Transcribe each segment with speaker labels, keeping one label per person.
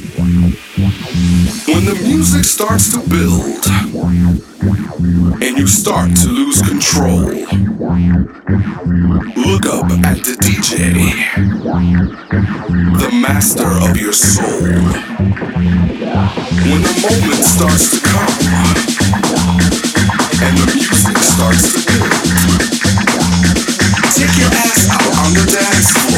Speaker 1: When the music starts to build and you start to lose control, look up at the DJ, the master of your soul. When the moment starts to come and the music starts to build, take your ass out on the dance floor.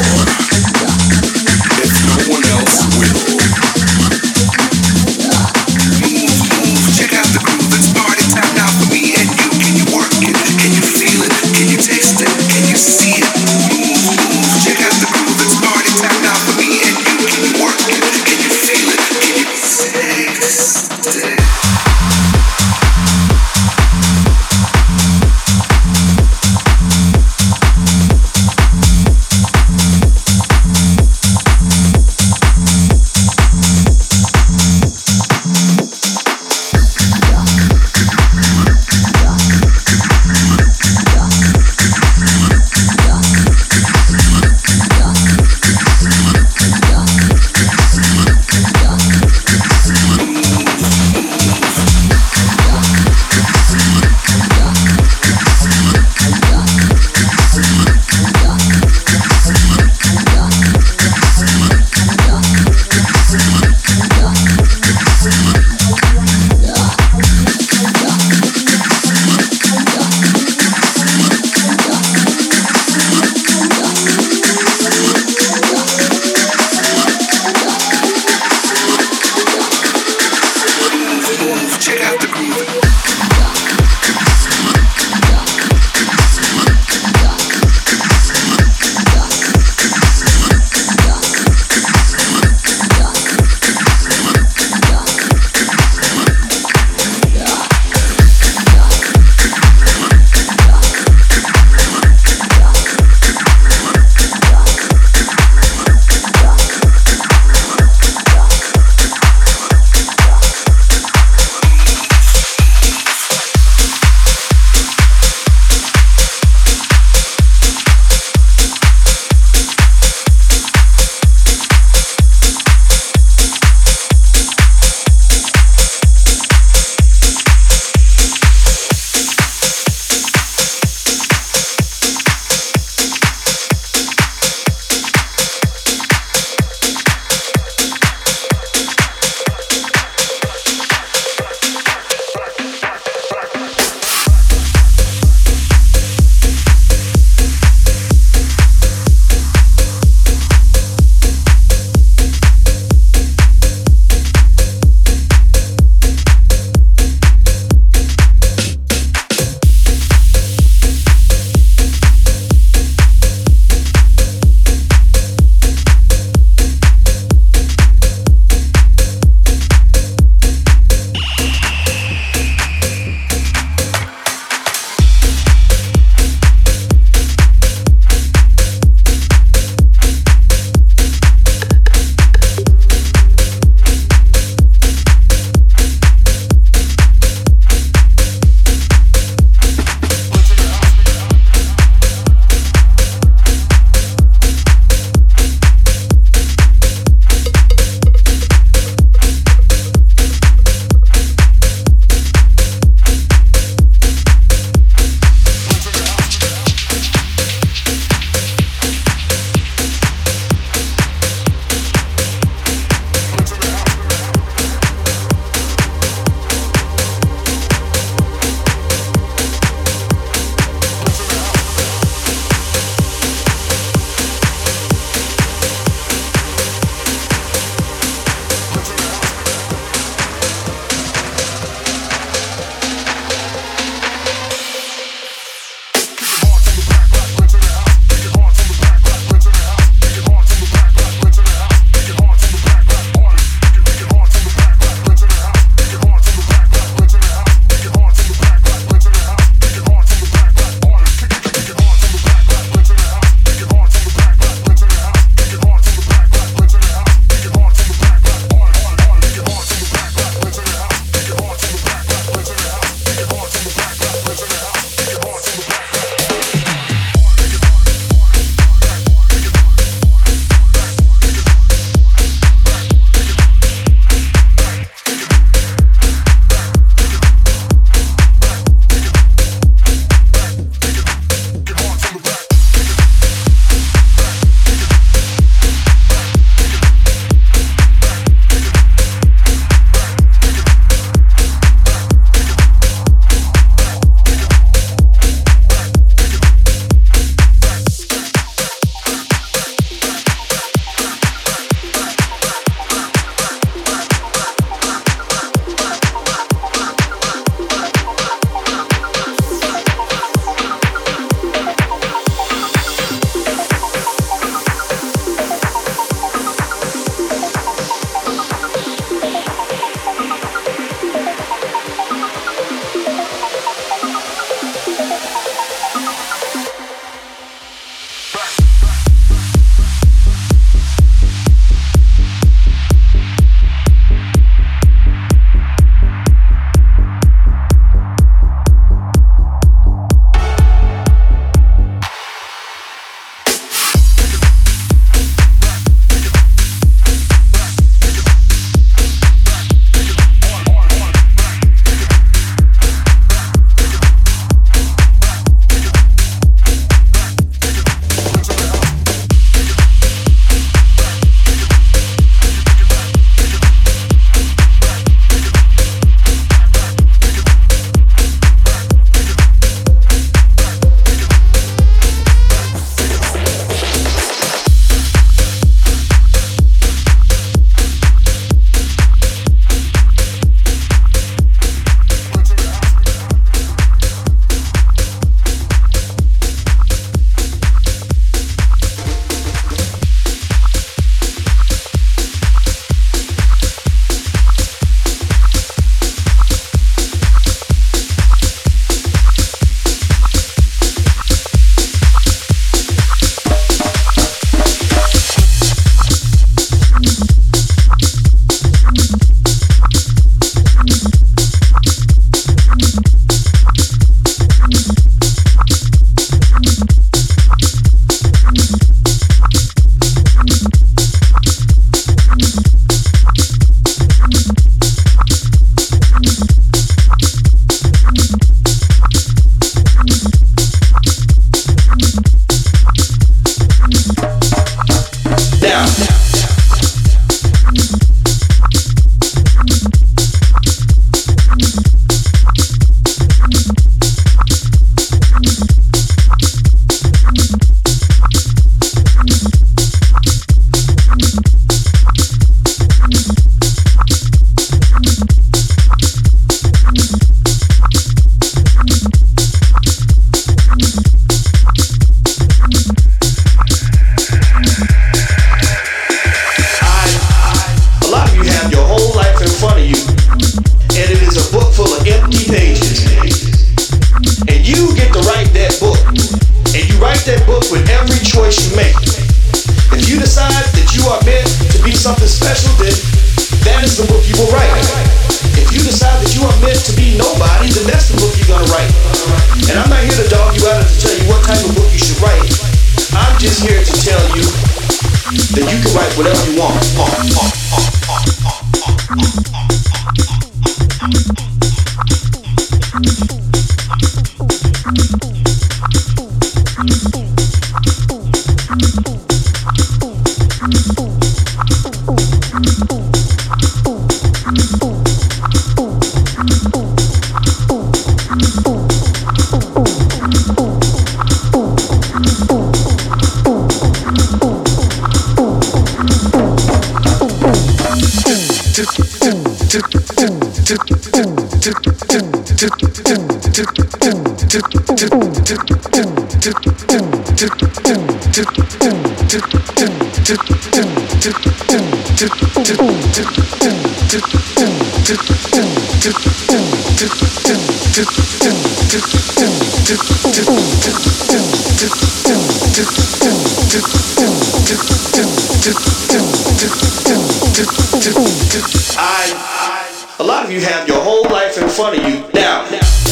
Speaker 2: I, a lot of you have your whole life in front of you now.
Speaker 3: now.